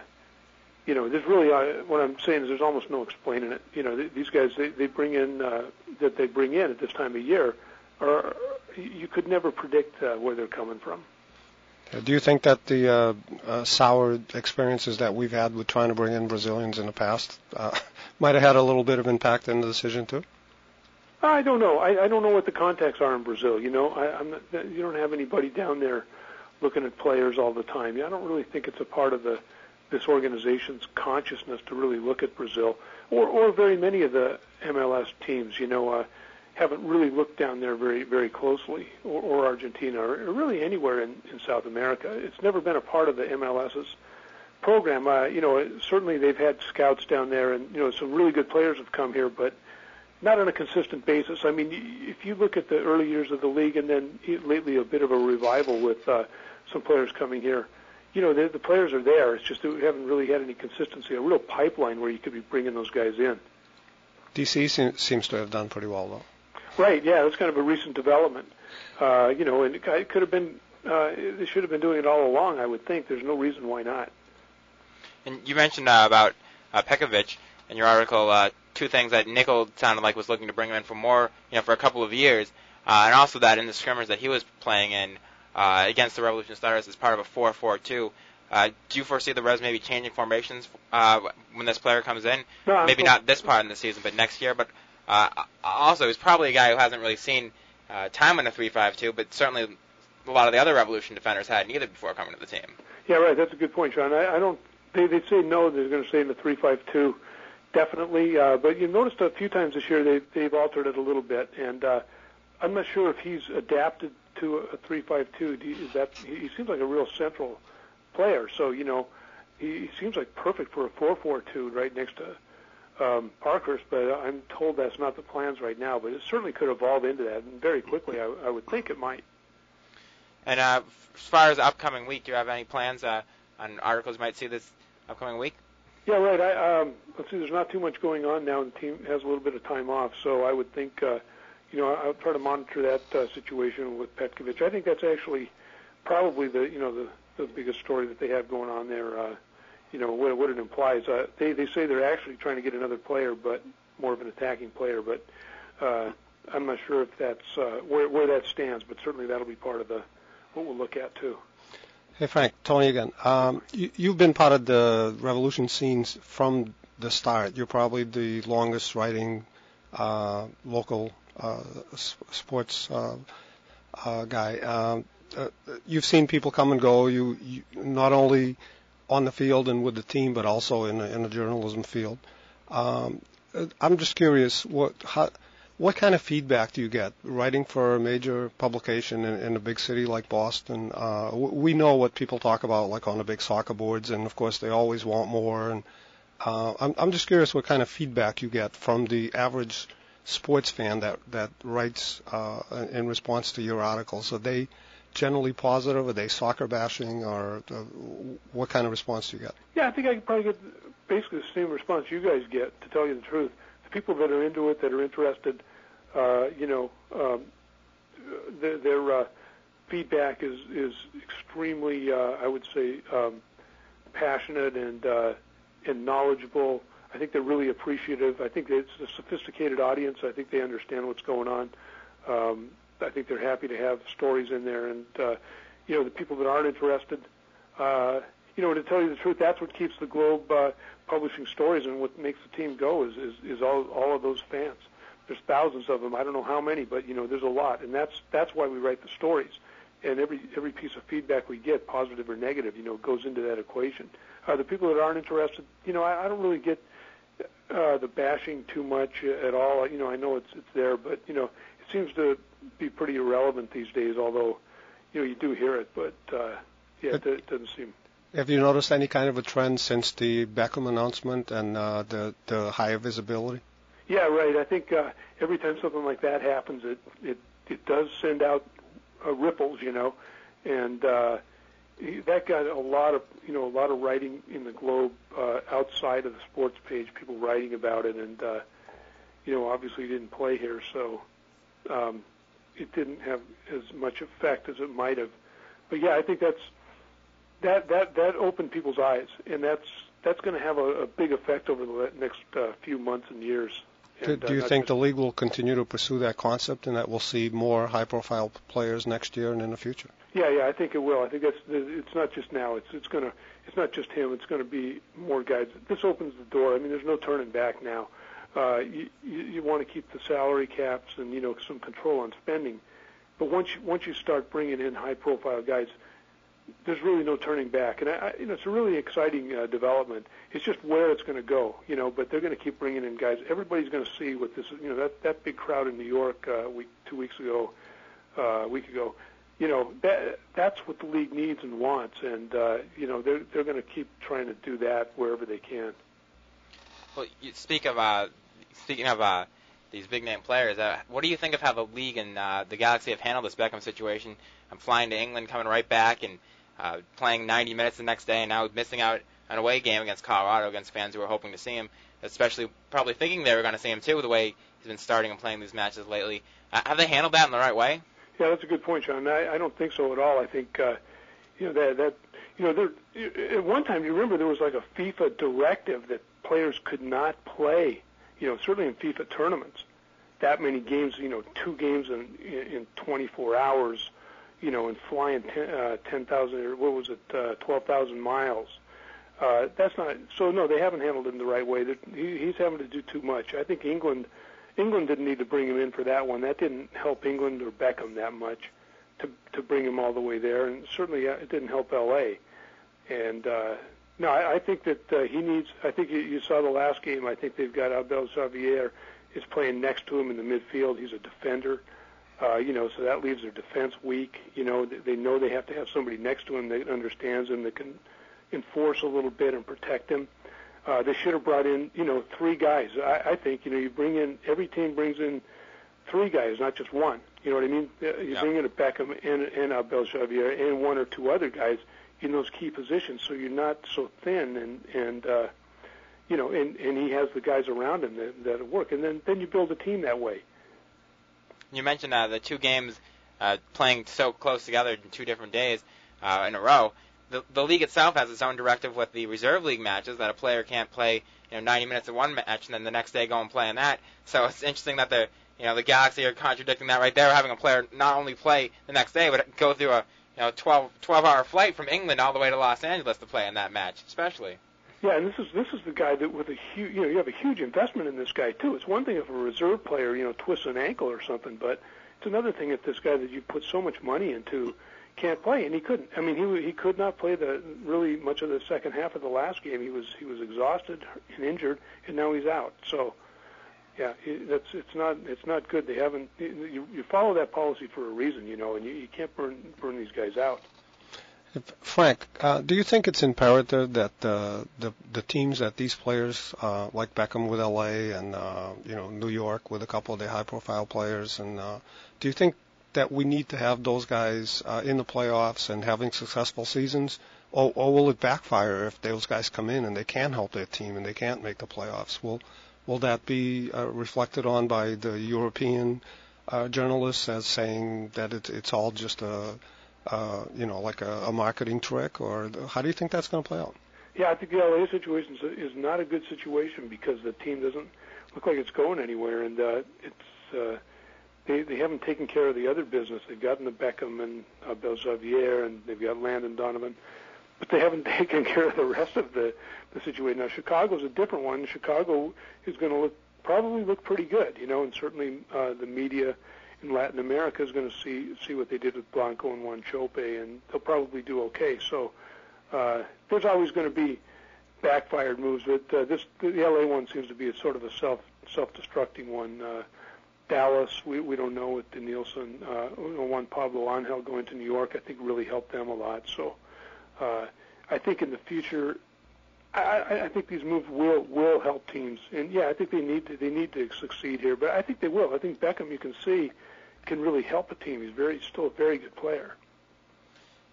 you know, there's really uh, what I'm saying is there's almost no explaining it. You know, th- these guys they, they bring in uh, that they bring in at this time of year, or you could never predict uh, where they're coming from. Uh, do you think that the uh, uh, sour experiences that we've had with trying to bring in Brazilians in the past uh, might have had a little bit of impact in the decision too? I don't know. I, I don't know what the contacts are in Brazil. You know, I, I'm not, you don't have anybody down there looking at players all the time. I don't really think it's a part of the this organization's consciousness to really look at Brazil or or very many of the MLS teams. You know, uh, haven't really looked down there very very closely, or, or Argentina, or, really anywhere in, in South America. It's never been a part of the MLS's program. Uh, you know, certainly they've had scouts down there, and you know some really good players have come here, but not on a consistent basis. I mean, if you look at the early years of the league, and then lately a bit of a revival with uh, some players coming here. You know, the, the players are there. It's just that we haven't really had any consistency, a real pipeline where you could be bringing those guys in. DC seems to have done pretty well, though. Right. Yeah, that's kind of a recent development. Uh, you know, and it could have been. Uh, they should have been doing it all along. I would think. There's no reason why not. And you mentioned uh, about uh, Petkovic in your article. Uh, two things that Nicol sounded like was looking to bring him in for more, you know, for a couple of years, uh, and also that in the scrimmage that he was playing in uh, against the Revolution Stars as part of a 4-4-2. Uh, do you foresee the Revs maybe changing formations uh, when this player comes in? No, maybe not this part in the season, but next year. But uh, also, he's probably a guy who hasn't really seen uh, time in a 3-5-2, but certainly a lot of the other Revolution defenders hadn't either before coming to the team. Yeah, right. That's a good point, Sean. I, I don't. They they say no. They're going to say in the 3-5-2, definitely. Uh, but you noticed a few times this year they they've altered it a little bit, and uh, I'm not sure if he's adapted to a 3-5-2. Is that he seems like a real central player. So you know, he, he seems like perfect for a 4-4-2 right next to um, Parkhurst, but I'm told that's not the plans right now. But it certainly could evolve into that, and very quickly, I, I would think it might. And uh, as far as the upcoming week, do you have any plans uh, on articles you might see this upcoming week? Yeah, right. I, um, let's see. There's not too much going on now, and the team has a little bit of time off. So I would think, uh, you know, I'll try to monitor that uh, situation with Petkovic. I think that's actually probably the, you know, the the biggest story that they have going on there. Uh, you know what, what it implies. Uh, they they say they're actually trying to get another player, but more of an attacking player. But uh, I'm not sure if that's uh, where where that stands. But certainly that'll be part of the what we'll look at too. Hey Frank, Tony again. Um, you, you've been part of the revolution scenes from the start. You're probably the longest writing uh, local uh, sports uh, uh, guy. Um, uh, you've seen people come and go. You, you not only on the field and with the team, but also in the, in journalism field. Um, I'm just curious, what how, what kind of feedback do you get writing for a major publication in, in a big city like Boston? Uh, we know what people talk about, like on the big soccer boards, and of course they always want more. And uh, I'm, I'm just curious what kind of feedback you get from the average sports fan that that writes uh, in response to your articles. So they generally positive? Are they soccer bashing, or uh, what kind of response do you get? Yeah, I think I could probably get basically the same response you guys get. To tell you the truth, the people that are into it, that are interested, uh, you know, um, their, their uh, feedback is is extremely, uh, I would say, um, passionate and uh, and knowledgeable. I think they're really appreciative. I think it's a sophisticated audience. I think they understand what's going on. Um, I think they're happy to have stories in there, and uh, you know the people that aren't interested. Uh, you know, to tell you the truth, that's what keeps the Globe uh, publishing stories, and what makes the team go is is, is all all of those fans. There's thousands of them. I don't know how many, but you know, there's a lot, and that's that's why we write the stories. And every every piece of feedback we get, positive or negative, you know, goes into that equation. Uh, the people that aren't interested, you know, I, I don't really get uh, the bashing too much at all. You know, I know it's it's there, but you know, it seems to be pretty irrelevant these days. Although, you know, you do hear it, but uh, yeah, it, it doesn't seem. Have you noticed any kind of a trend since the Beckham announcement and uh, the the higher visibility? Yeah, right. I think uh, every time something like that happens, it it it does send out uh, ripples, you know, and uh, that got a lot of you know a lot of writing in the Globe uh, outside of the sports page, people writing about it, and uh, you know obviously he didn't play here, so um, it didn't have as much effect as it might have. But yeah, I think that's that that that opened people's eyes, and that's that's going to have a, a big effect over the next uh, few months and years. And, do, do you uh, think the league will continue to pursue that concept, and that we'll see more high-profile players next year and in the future? Yeah, yeah, I think it will. I think that's it's not just now. It's it's gonna it's not just him. It's going to be more guys. This opens the door. I mean, there's no turning back now. Uh, you you, want to keep the salary caps and you know some control on spending, but once you, once you start bringing in high-profile guys, there's really no turning back. And I, you know, it's a really exciting uh, development. It's just where it's going to go, you know. But they're going to keep bringing in guys. Everybody's going to see what this, you know, that that big crowd in New York uh, week two weeks ago, uh, a week ago. You know, that that's what the league needs and wants, and uh, you know, they're they're going to keep trying to do that wherever they can. Well, you speak of uh, speaking of uh, these big name players. Uh, what do you think of how the league and uh, the Galaxy have handled this Beckham situation? I'm flying to England, coming right back, and uh, playing 90 minutes the next day, and now missing out an away game against Colorado against fans who were hoping to see him, especially probably thinking they were going to see him too, the way he's been starting and playing these matches lately. Uh, have they handled that in the right way? Yeah, that's a good point, Sean. I, I don't think so at all. I think uh, you know that that you know there at one time you remember there was like a FIFA directive that players could not play. You know, certainly in FIFA tournaments, that many games. You know, two games in in 24 hours you know, and flying ten, uh, 10,000 or what was it, uh, 12,000 miles. Uh, that's not so. No, they haven't handled him the right way. He, he's having to do too much. I think England, England didn't need to bring him in for that one. That didn't help England or Beckham that much to to bring him all the way there, and certainly uh, it didn't help L.A. And uh, no, I, I think that uh, he needs. I think you, you saw the last game. I think they've got Abel Xavier is playing next to him in the midfield. He's a defender. Uh, you know, so that leaves their defense weak. You know, they know they have to have somebody next to him that understands him, that can enforce a little bit and protect him. Uh, they should have brought in, you know, three guys. I, I think, you know, you bring in every team brings in three guys, not just one. You know what I mean? Uh, you yeah. bring in a Beckham and, and Abel Xavier and one or two other guys in those key positions, so you're not so thin and and uh, you know, and and he has the guys around him that that work, and then then you build a team that way you mentioned uh, the two games uh, playing so close together in two different days uh, in a row. The, the league itself has its own directive with the reserve league matches that a player can't play you know 90 minutes in one match and then the next day go and play in that. So it's interesting that the you know the Galaxy are contradicting that right there, having a player not only play the next day but go through a you know 12 12 hour flight from England all the way to Los Angeles to play in that match, especially. Yeah, and this is this is the guy that with a huge, you know, you have a huge investment in this guy too. It's one thing if a reserve player, you know, twists an ankle or something, but it's another thing if this guy that you put so much money into can't play, and he couldn't. I mean, he he could not play the really much of the second half of the last game. He was he was exhausted and injured, and now he's out. So, yeah, that's it's not it's not good. They haven't you you follow that policy for a reason, you know, and you, you can't burn burn these guys out. Frank, uh, do you think it's imperative that uh, the the teams that these players, uh, like Beckham with LA and uh, you know New York with a couple of the high-profile players, and uh, do you think that we need to have those guys uh, in the playoffs and having successful seasons, or, or will it backfire if those guys come in and they can't help their team and they can't make the playoffs? Will will that be uh, reflected on by the European uh, journalists as saying that it, it's all just a uh, you know like a, a marketing trick, or how do you think that's going to play out? Yeah, I think the LA situation is not a good situation because the team doesn't look like it's going anywhere, and uh, it's uh, they they haven't taken care of the other business. They've gotten the Beckham and uh, Xavier, and they've got Landon Donovan, but they haven't taken care of the rest of the the situation. Now Chicago's a different one. Chicago is going to look probably look pretty good, you know, and certainly uh, the media in Latin America is going to see see what they did with Blanco and Wanchope, and they'll probably do okay. So uh, there's always going to be backfired moves, but uh, this the LA one seems to be a sort of a self self-destructing one. Uh, Dallas, we we don't know with Denilson. Uh, Juan Pablo Angel going to New York, I think really helped them a lot. So uh, I think in the future, I, I think these moves will will help teams, and yeah, I think they need to they need to succeed here. But I think they will. I think Beckham, you can see, can really help a team. He's very still a very good player.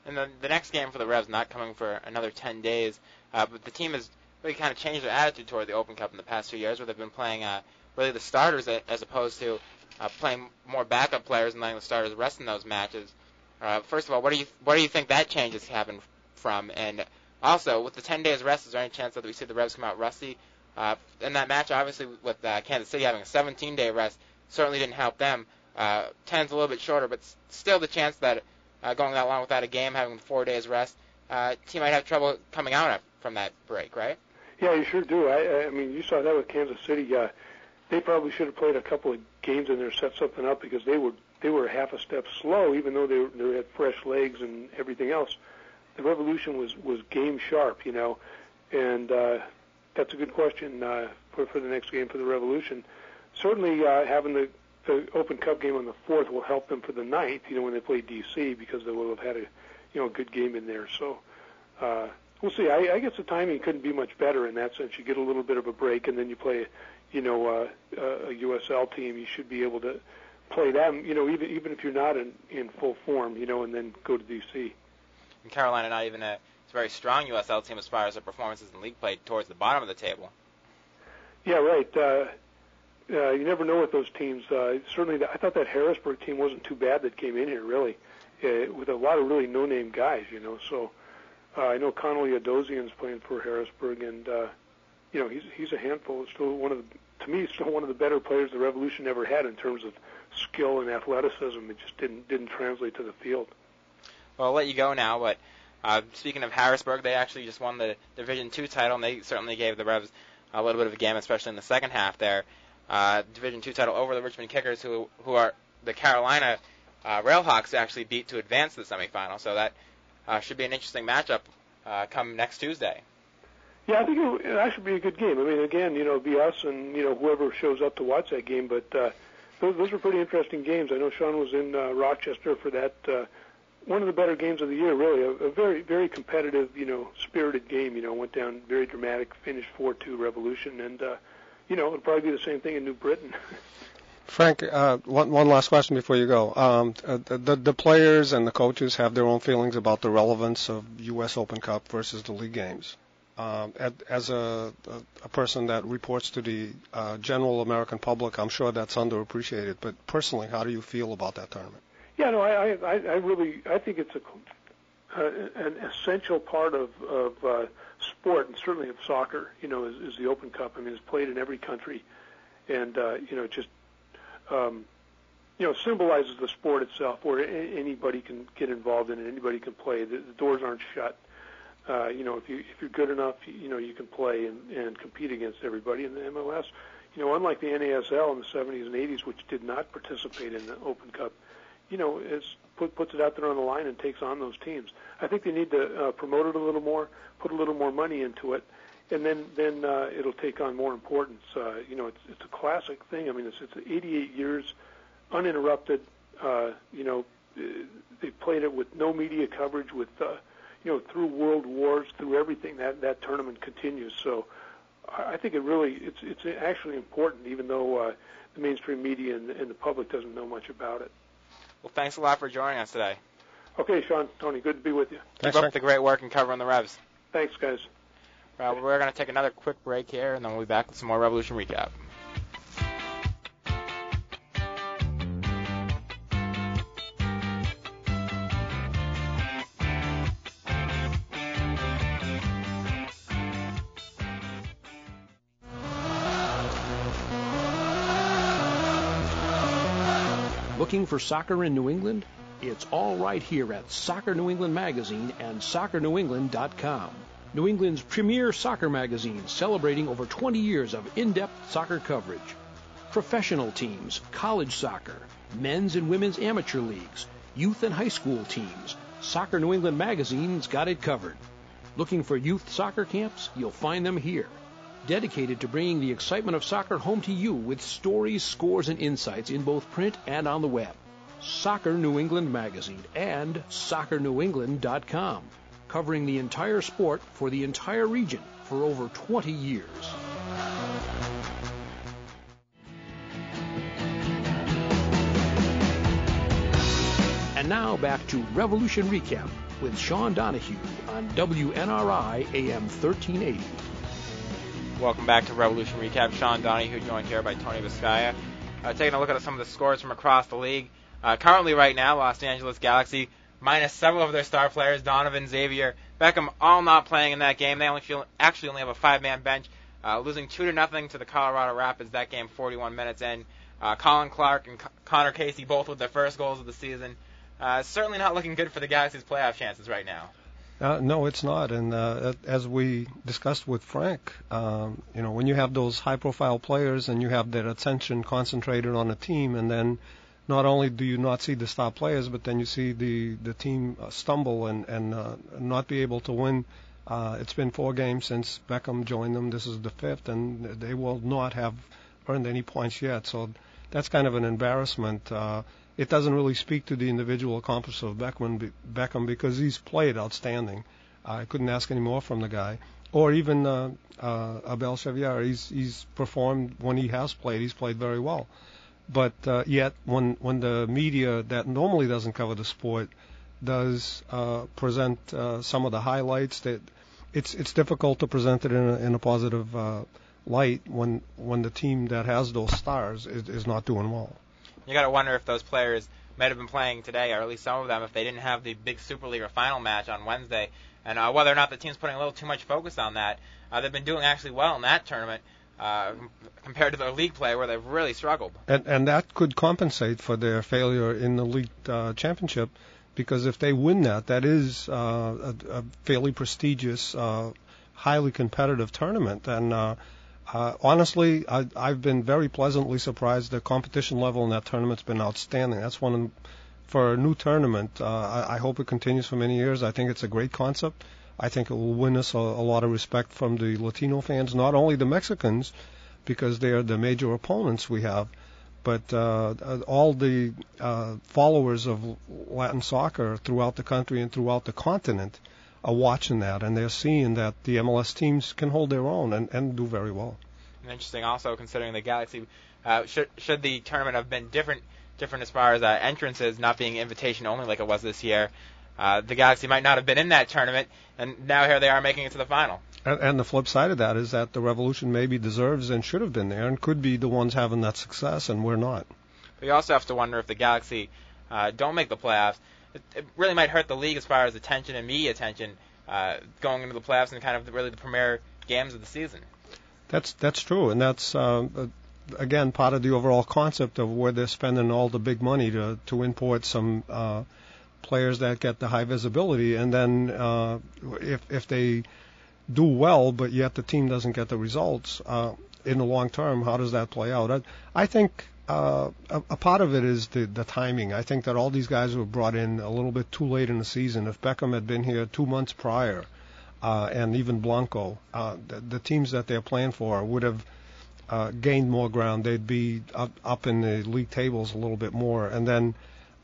And then the next game for the Revs not coming for another 10 days, uh, but the team has really kind of changed their attitude toward the Open Cup in the past few years, where they've been playing uh, really the starters as opposed to uh, playing more backup players and letting the starters rest in those matches. Uh, first of all, what do you what do you think that change has happened from? And also, with the 10 days rest, is there any chance that we see the Revs come out rusty? Uh, in that match, obviously, with uh, Kansas City having a 17-day rest, certainly didn't help them. Uh, 10's a little bit shorter, but still the chance that uh, going that long without a game, having four days rest, uh, team might have trouble coming out from that break, right? Yeah, you sure do. I, I mean, you saw that with Kansas City. Uh, they probably should have played a couple of games in there, set something up because they were they were half a step slow, even though they they had fresh legs and everything else. The Revolution was was game sharp, you know, and uh, that's a good question uh, for for the next game for the Revolution. Certainly, uh, having the the Open Cup game on the fourth will help them for the ninth. You know, when they play DC, because they will have had a you know a good game in there. So uh, we'll see. I, I guess the timing couldn't be much better in that sense. You get a little bit of a break, and then you play, you know, uh, a USL team. You should be able to play them. You know, even even if you're not in in full form, you know, and then go to DC. And Carolina, not even a very strong USL team as far as their performances in league play towards the bottom of the table. Yeah, right. Uh, uh, you never know with those teams. Uh, certainly, the, I thought that Harrisburg team wasn't too bad that came in here, really, uh, with a lot of really no-name guys. You know, so uh, I know Connolly Adosian's playing for Harrisburg, and uh, you know he's he's a handful. Still one of the, to me, still one of the better players the Revolution ever had in terms of skill and athleticism. It just didn't didn't translate to the field. Well, I'll let you go now, but uh, speaking of Harrisburg, they actually just won the Division Two title, and they certainly gave the Revs a little bit of a game, especially in the second half there uh, Division Two title over the Richmond Kickers, who who are the Carolina uh, Railhawks actually beat to advance to the semifinal. So that uh, should be an interesting matchup uh, come next Tuesday. Yeah, I think it, that should be a good game. I mean, again, you know, be us and you know whoever shows up to watch that game. But uh, those those were pretty interesting games. I know Sean was in uh, Rochester for that. Uh, one of the better games of the year, really. A, a very, very competitive, you know, spirited game. You know, went down very dramatic, finished 4-2 Revolution, and uh, you know, it'll probably be the same thing in New Britain. Frank, uh, one, one last question before you go. Um, uh, the, the players and the coaches have their own feelings about the relevance of U.S. Open Cup versus the league games. Um, as a, a, person that reports to the uh, general American public, I'm sure that's underappreciated. But personally, how do you feel about that tournament? Yeah, no, I, I, I really, I think it's a, uh, an essential part of, of uh, sport, and certainly of soccer, you know, is, is the Open Cup. I mean, it's played in every country, and uh, you know, just um, you know, symbolizes the sport itself, where a- anybody can get involved in it, anybody can play. The, the doors aren't shut. Uh, you know, if you if you're good enough, you, you know, you can play and, and compete against everybody. in the MLS, you know, unlike the NASL in the 70s and 80s, which did not participate in the Open Cup, you know, is put, puts it out there on the line and takes on those teams. I think they need to uh, promote it a little more, put a little more money into it, and then then uh, it'll take on more importance. Uh, you know, it's it's a classic thing. I mean, it's it's 88 years uninterrupted. Uh, you know, uh, they played it with no media coverage, with uh, you know through world wars, through everything. That that tournament continues. So I think it really it's it's actually important, even though uh, the mainstream media and, and the public doesn't know much about it. Well, thanks a lot for joining us today. Okay, Sean, Tony, good to be with you. Keep up the great work in covering the Revs. Thanks, guys. Well, we're going to take another quick break here, and then we'll be back with some more Revolution recap. Looking for soccer in New England? It's all right here at Soccer New England Magazine and soccernewengland.com. New England's premier soccer magazine celebrating over 20 years of in-depth soccer coverage. Professional teams, college soccer, men's and women's amateur leagues, youth and high school teams. Soccer New England Magazine's got it covered. Looking for youth soccer camps? You'll find them here. Dedicated to bringing the excitement of soccer home to you with stories, scores, and insights in both print and on the web. Soccer New England Magazine and soccernewengland.com, covering the entire sport for the entire region for over 20 years. And now back to Revolution Recap with Sean Donahue on WNRI AM 1380. Welcome back to Revolution Recap. Sean Donahue joined here by Tony Biscaia. Uh, taking a look at some of the scores from across the league. Uh, currently, right now, Los Angeles Galaxy minus several of their star players, Donovan, Xavier, Beckham, all not playing in that game. They only feel actually only have a five-man bench, uh, losing two to nothing to the Colorado Rapids. That game, 41 minutes in. Uh, Colin Clark and C- Connor Casey both with their first goals of the season. Uh, certainly not looking good for the Galaxy's playoff chances right now. Uh, no, it's not. And uh, as we discussed with Frank, um, you know, when you have those high-profile players and you have their attention concentrated on a team, and then not only do you not see the star players, but then you see the the team uh, stumble and and uh, not be able to win. Uh, it's been four games since Beckham joined them. This is the fifth, and they will not have earned any points yet. So that's kind of an embarrassment. Uh, it doesn't really speak to the individual accomplishments of Beckham, Beckham because he's played outstanding. I couldn't ask any more from the guy. Or even uh, uh, Abel Xavier, he's he's performed when he has played. He's played very well. But uh, yet, when when the media that normally doesn't cover the sport does uh, present uh, some of the highlights, that it's it's difficult to present it in a, in a positive uh, light when when the team that has those stars is, is not doing well. You got to wonder if those players might have been playing today, or at least some of them, if they didn't have the big SuperLiga or final match on Wednesday, and uh, whether or not the team's putting a little too much focus on that. Uh, they've been doing actually well in that tournament uh, compared to their league play, where they've really struggled. And and that could compensate for their failure in the league uh, championship, because if they win that, that is uh, a, a fairly prestigious, uh, highly competitive tournament, and. Uh, uh, honestly, I, I've been very pleasantly surprised. The competition level in that tournament's been outstanding. That's one of, for a new tournament. Uh, I, I hope it continues for many years. I think it's a great concept. I think it will win us a, a lot of respect from the Latino fans, not only the Mexicans, because they are the major opponents we have, but uh, all the uh, followers of Latin soccer throughout the country and throughout the continent are watching that, and they're seeing that the MLS teams can hold their own and, and do very well. Interesting, also considering the Galaxy, uh, should should the tournament have been different, different as far as uh, entrances, not being invitation only like it was this year, uh, the Galaxy might not have been in that tournament, and now here they are making it to the final. And, and the flip side of that is that the Revolution maybe deserves and should have been there, and could be the ones having that success, and we're not. But you also have to wonder if the Galaxy uh, don't make the playoffs it, really might hurt the league as far as attention and media attention uh, going into the playoffs and kind of really the premier games of the season. That's that's true, and that's uh, again part of the overall concept of where they're spending all the big money to to import some uh, players that get the high visibility, and then uh, if if they do well, but yet the team doesn't get the results uh, in the long term, how does that play out? I, I think uh, a, a part of it is the, the timing. I think that all these guys were brought in a little bit too late in the season. If Beckham had been here two months prior, uh, and even Blanco, uh, the, the teams that they're playing for would have uh, gained more ground. They'd be up, up in the league tables a little bit more, and then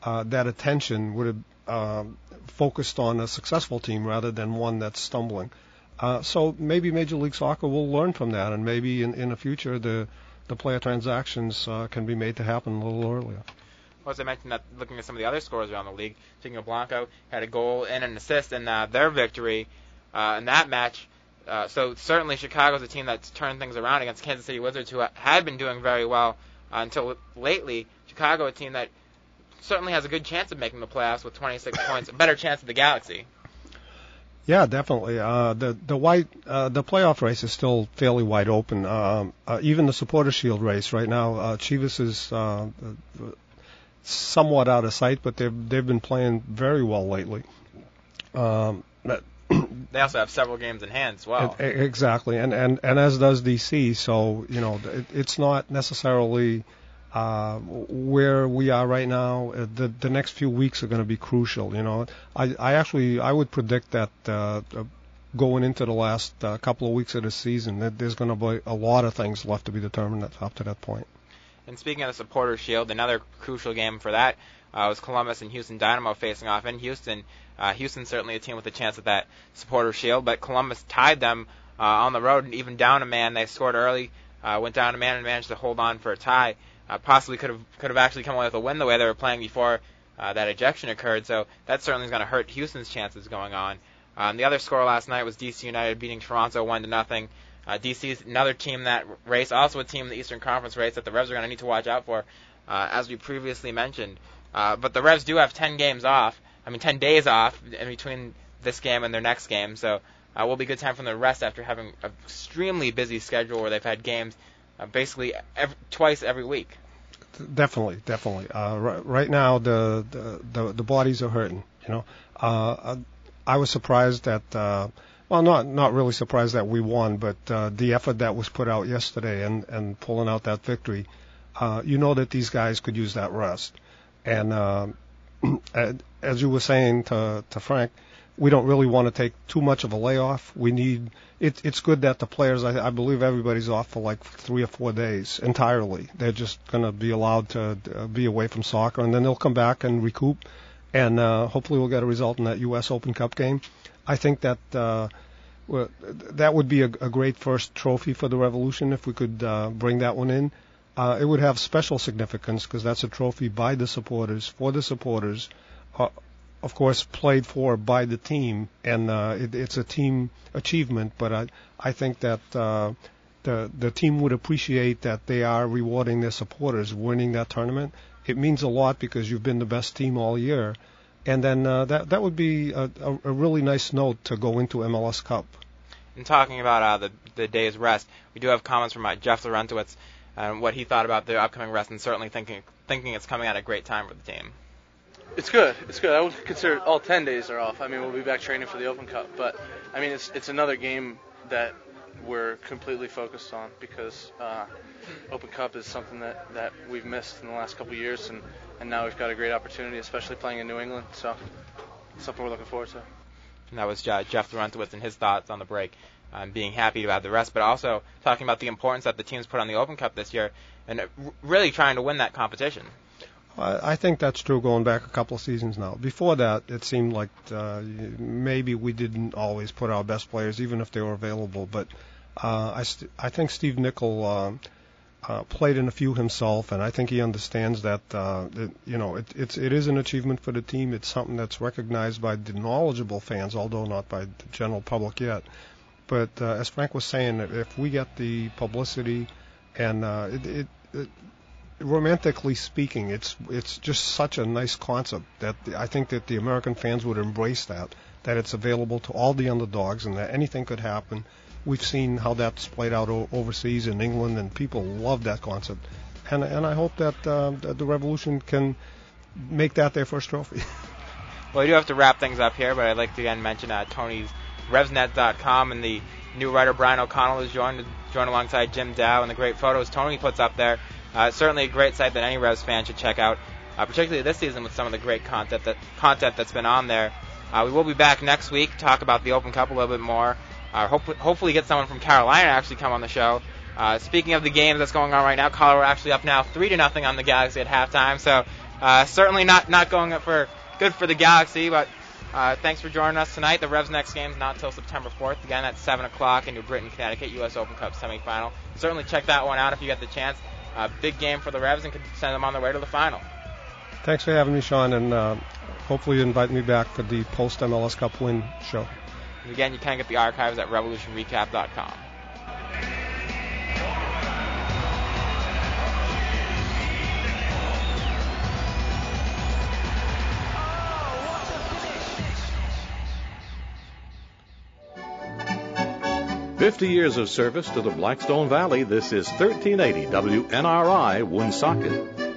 uh, that attention would have focused on a successful team rather than one that's stumbling. So maybe Major League Soccer will learn from that, and maybe in, in the future the the player transactions uh, can be made to happen a little earlier. Also, I mentioned that looking at some of the other scores around the league, Chico Blanco had a goal and an assist in uh, their victory uh, in that match. Uh, so certainly Chicago's a team that's turned things around against Kansas City Wizards, who had been doing very well uh, until lately. Chicago, a team that certainly has a good chance of making the playoffs with 26 points, a better chance of the Galaxy. Yeah, definitely. Uh, the the white uh, the playoff race is still fairly wide open. Um, uh, even the supporter shield race right now, uh, Chivas is uh, somewhat out of sight, but they've they've been playing very well lately. Um, they also have several games in hand as well. Exactly, and and and as does DC. So you know, it, it's not necessarily uh, where we are right now, uh, the the next few weeks are going to be crucial. You know, I I actually I would predict that uh, uh going into the last uh, couple of weeks of the season, that there's going to be a lot of things left to be determined up to that point. And speaking of the Supporter Shield, another crucial game for that uh, was Columbus and Houston Dynamo facing off in Houston. Houston certainly a team with a chance at that Supporter Shield, but Columbus tied them on the road and even down a man. They scored early, went down a man and managed to hold on for a tie uh, possibly could have could have actually come away with a win the way they were playing before uh, that ejection occurred. So that certainly is going to hurt Houston's chances going on. Um, the other score last night was DC United beating Toronto one to nothing. Uh, DC is another team that race, also a team in the Eastern Conference race that the Revs are going to need to watch out for, uh, as we previously mentioned. Uh, but the Revs do have 10 games off. I mean, 10 days off in between this game and their next game. So uh, will be good time for them to rest after having an extremely busy schedule where they've had games uh, basically every, twice every week. Definitely, definitely. Uh, right, right now, the, the, the the bodies are hurting. You know, uh, I was surprised that. Uh, well, not not really surprised that we won, but uh, the effort that was put out yesterday and and pulling out that victory, uh, you know that these guys could use that rest, and uh, as you were saying to to Frank, we don't really want to take too much of a layoff. We need it, it's good that the players, I, I believe everybody's off for like three or four days entirely. They're just going to be allowed to uh, be away from soccer, and then they'll come back and recoup, and uh, hopefully we'll get a result in that U.S. Open Cup game. I think that uh, that would be a, a great first trophy for the Revolution if we could uh, bring that one in. Uh, it would have special significance because that's a trophy by the supporters for the supporters. Uh, of course, played for by the team, and uh, it, it's a team achievement. But I, I think that uh, the the team would appreciate that they are rewarding their supporters winning that tournament. It means a lot because you've been the best team all year, and then uh, that that would be a, a, a really nice note to go into MLS Cup. And talking about uh, the the day's rest, we do have comments from uh, Jeff Larentowicz and what he thought about the upcoming rest, and certainly thinking thinking it's coming at a great time for the team. It's good. It's good. I would consider all 10 days are off. I mean, we'll be back training for the Open Cup, but I mean, it's it's another game that we're completely focused on because uh, Open Cup is something that, that we've missed in the last couple years, and, and now we've got a great opportunity, especially playing in New England. So, something we're looking forward to. And that was Jeff Larentowicz and his thoughts on the break, um, being happy about the rest, but also talking about the importance that the teams put on the Open Cup this year, and really trying to win that competition. I, I think that's true going back a couple of seasons now. Before that, it seemed like uh, maybe we didn't always put our best players, even if they were available. But uh, I, st- I think Steve Nicol uh, uh, played in a few himself, and I think he understands that, uh, that you know it, it's it is an achievement for the team. It's something that's recognized by the knowledgeable fans, although not by the general public yet. But uh, as Frank was saying, if we get the publicity and uh, it, it, it romantically speaking, it's it's just such a nice concept that I think that the American fans would embrace that. That it's available to all the underdogs, and that anything could happen. We've seen how that's played out o- overseas in England, and people love that concept. And and I hope that, uh, that the Revolution can make that their first trophy. well, we do have to wrap things up here, but I'd like to again mention uh, Tony's RevsNet.com and the new writer Brian O'Connell is joined joined alongside Jim Dow and the great photos Tony puts up there. Uh, certainly a great site that any Revs fan should check out, uh, particularly this season with some of the great content that content that's been on there. Uh, we will be back next week to talk about the Open Cup a little bit more. Uh, hope, hopefully get someone from Carolina actually come on the show. Uh, speaking of the game that's going on right now, Colorado actually up now three to nothing on the Galaxy at halftime. So uh, certainly not not going up for good for the Galaxy, but uh, thanks for joining us tonight. The Revs' next game is not until September 4th. Again, at 7 o'clock in New Britain, Connecticut, U.S. Open Cup semifinal. Certainly check that one out if you get the chance. Uh, big game for the Revs and could send them on their way to the final. Thanks for having me, Sean, and uh, hopefully you invite me back for the post MLS Cup win show. And again, you can get the archives at revolutionrecap.com. Fifty years of service to the Blackstone Valley. This is 1380 WNRI Woonsocket.